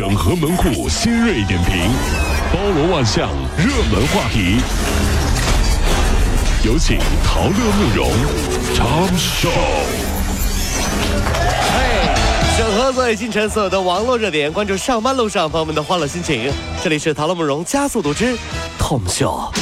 整合门户新锐点评，包罗万象，热门话题。有请陶乐慕容长寿。整合最新城所有的网络热点，关注上班路上朋友们的欢乐心情。这里是陶乐慕容加速度之 Tom 秀。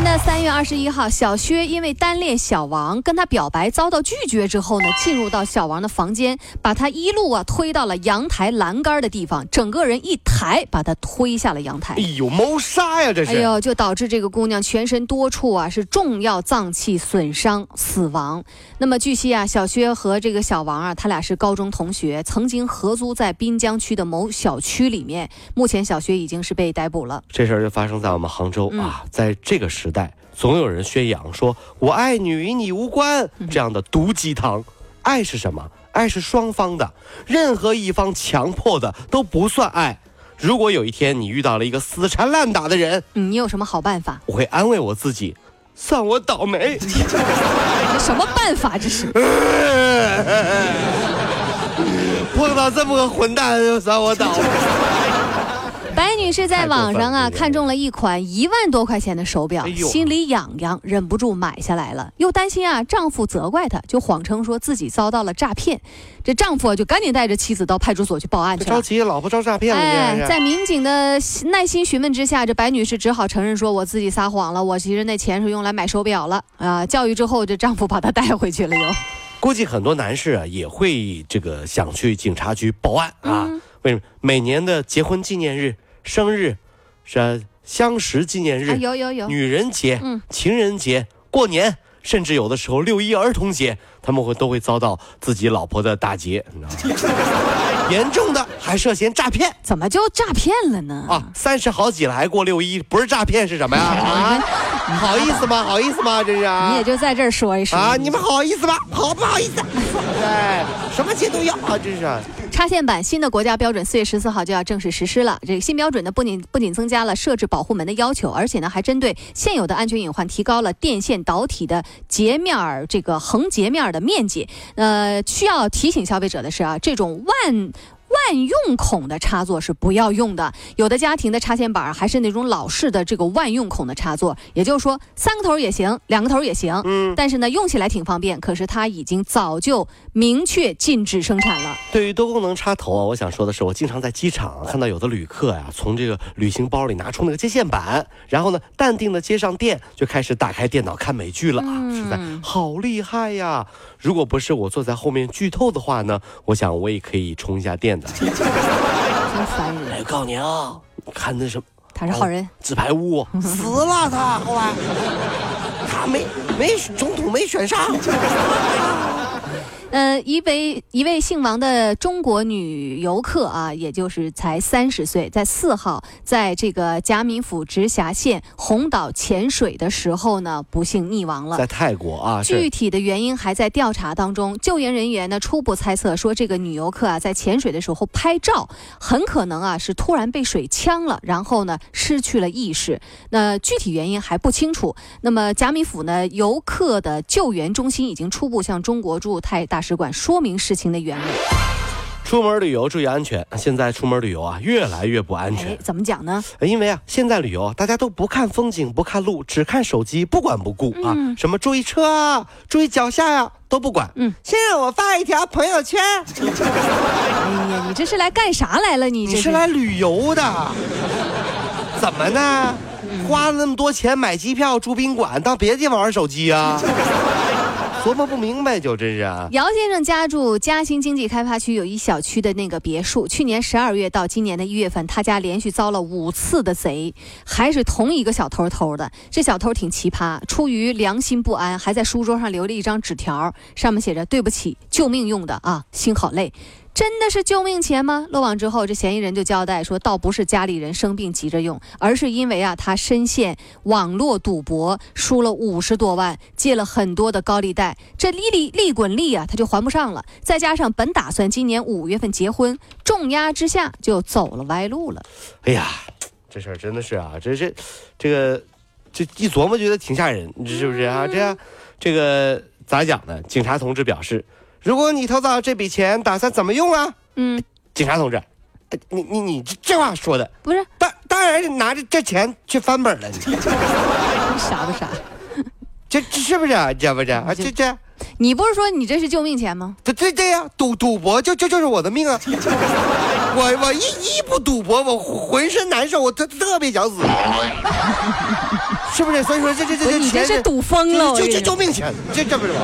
今年的三月二十一号，小薛因为单恋小王，跟他表白遭到拒绝之后呢，进入到小王的房间，把他一路啊推到了阳台栏杆的地方，整个人一抬把他推下了阳台。哎呦，谋杀呀！这是。哎呦，就导致这个姑娘全身多处啊是重要脏器损伤死亡。那么据悉啊，小薛和这个小王啊，他俩是高中同学，曾经合租在滨江区的某小区里面。目前小薛已经是被逮捕了。这事儿就发生在我们杭州啊，在这个时代，总有人宣扬说“我爱你与你无关”这样的毒鸡汤。爱是什么？爱是双方的，任何一方强迫的都不算爱。如果有一天你遇到了一个死缠烂打的人，你有什么好办法？我会安慰我自己，算我倒霉。什么办法？这是 碰到这么个混蛋，就算我倒霉。白女士在网上啊看中了一款一万多块钱的手表，心里痒痒，忍不住买下来了。又担心啊丈夫责怪她，就谎称说自己遭到了诈骗。这丈夫就赶紧带着妻子到派出所去报案去了。着急，老婆遭诈骗了。哎，在民警的耐心询问之下，这白女士只好承认说：“我自己撒谎了，我其实那钱是用来买手表了。”啊，教育之后，这丈夫把她带回去了。又，估计很多男士啊也会这个想去警察局报案啊。为什么？每年的结婚纪念日。生日，是相识纪念日，有有有，女人节，嗯，情人节，过年，甚至有的时候六一儿童节，他们会都会遭到自己老婆的打劫，你知道吗？严重的还涉嫌诈骗，怎么就诈骗了呢？啊，三十好几了还过六一，不是诈骗是什么呀？啊，好意思吗？好意思吗？这是？你也就在这儿说一说啊？你们好意思吗？好不好意思？哎，什么节都要啊！这是。插线板新的国家标准四月十四号就要正式实施了。这个新标准呢，不仅不仅增加了设置保护门的要求，而且呢，还针对现有的安全隐患提高了电线导体的截面儿这个横截面的面积。呃，需要提醒消费者的是啊，这种万。万用孔的插座是不要用的，有的家庭的插线板还是那种老式的这个万用孔的插座，也就是说三个头也行，两个头也行，嗯，但是呢用起来挺方便，可是它已经早就明确禁止生产了。对于多功能插头啊，我想说的是，我经常在机场看到有的旅客呀，从这个旅行包里拿出那个接线板，然后呢淡定的接上电，就开始打开电脑看美剧了啊，实在好厉害呀！如果不是我坐在后面剧透的话呢，我想我也可以充一下电的。真烦人！我告诉你啊，看那什么，他是好人。纸牌屋死了，他后来他没没总统没选上。呃，一位一位姓王的中国女游客啊，也就是才三十岁，在四号在这个贾米府直辖县红岛潜水的时候呢，不幸溺亡了。在泰国啊，具体的原因还在调查当中。救援人员呢，初步猜测说，这个女游客啊，在潜水的时候拍照，很可能啊是突然被水呛了，然后呢失去了意识。那具体原因还不清楚。那么贾米府呢，游客的救援中心已经初步向中国驻泰大。大使馆说明事情的原委。出门旅游注意安全。现在出门旅游啊，越来越不安全。怎么讲呢？因为啊，现在旅游大家都不看风景，不看路，只看手机，不管不顾啊。什么注意车啊，注意脚下呀，都不管。嗯，先让我发一条朋友圈。哎呀，你这是来干啥来了？你你是来旅游的？怎么呢？花了那么多钱买机票住宾馆，到别的地方玩手机啊？琢磨不明白，就真是啊！姚先生家住嘉兴经济开发区有一小区的那个别墅，去年十二月到今年的一月份，他家连续遭了五次的贼，还是同一个小偷偷的。这小偷挺奇葩，出于良心不安，还在书桌上留了一张纸条，上面写着：“对不起，救命用的啊，心好累。”真的是救命钱吗？落网之后，这嫌疑人就交代说，倒不是家里人生病急着用，而是因为啊，他深陷网络赌博，输了五十多万，借了很多的高利贷，这利利利滚利啊，他就还不上了。再加上本打算今年五月份结婚，重压之下就走了歪路了。哎呀，这事儿真的是啊，这这这个这一琢磨觉得挺吓人，你是不是啊？这样这个咋讲呢？警察同志表示。如果你偷到这笔钱，打算怎么用啊？嗯，警察同志，呃你你你这这话说的，不是当当然拿着这钱去翻本了，你你 傻不傻？这这是不是啊？这不是啊？这这你不是说你这是救命钱吗？这这这样赌赌博就就就是我的命啊！我我一一不赌博，我浑身难受，我特特别想死，是不是？所以说这这这这你这是赌疯了，我就就跟你说救命钱，这这不是吗？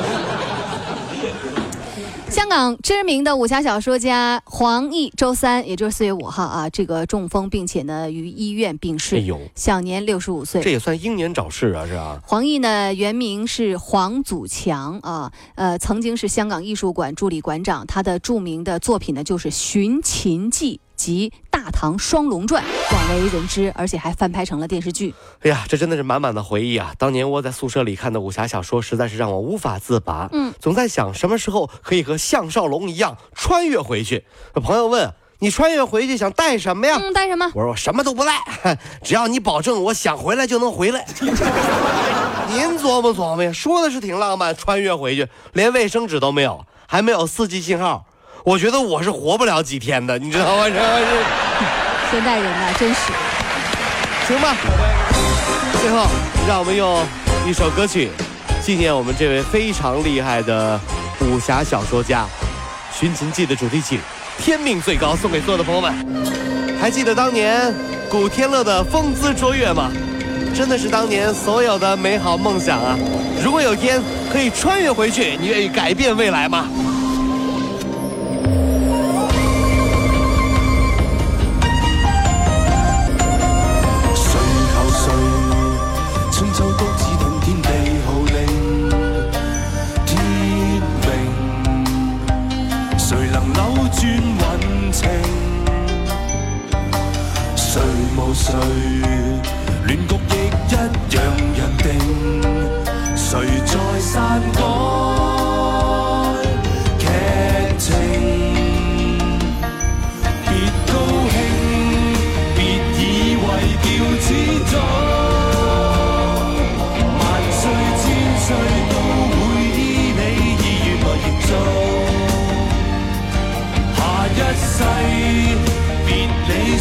香港知名的武侠小说家黄奕周三，也就是四月五号啊，这个中风，并且呢于医院病逝，哎呦享年六十五岁。这也算英年早逝啊，是啊？黄奕呢，原名是黄祖强啊，呃，曾经是香港艺术馆助理馆长。他的著名的作品呢，就是《寻秦记》及《大唐双龙传》，广为人知，而且还翻拍成了电视剧。哎呀，这真的是满满的回忆啊！当年窝在宿舍里看的武侠小说，实在是让我无法自拔。嗯，总在想什么时候可以和项少龙一样穿越回去。有朋友问你穿越回去想带什么呀？嗯，带什么？我说我什么都不带，只要你保证我想回来就能回来。您琢磨琢磨呀，说的是挺浪漫，穿越回去连卫生纸都没有，还没有四 G 信号，我觉得我是活不了几天的，你知道吗？这 是现代人呐，真是。行吧。最后，让我们用一首歌曲纪念我们这位非常厉害的武侠小说家《寻秦记》的主题曲《天命最高》送给所有的朋友们。还记得当年古天乐的风姿卓越吗？真的是当年所有的美好梦想啊！如果有天可以穿越回去，你愿意改变未来吗？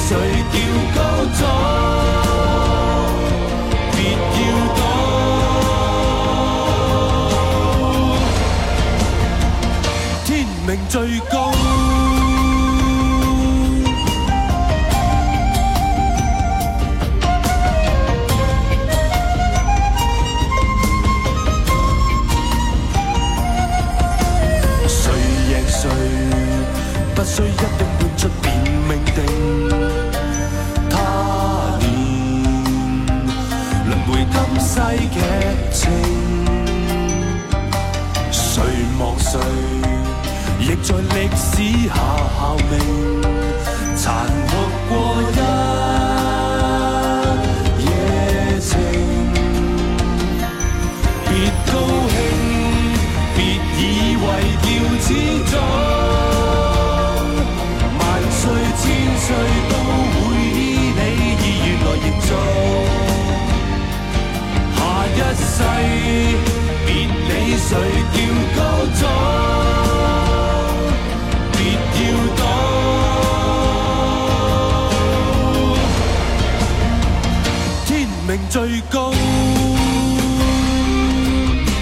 谁叫高祖。別要躲，天命最高。一世别理谁叫高祖，别要躲。天命最高。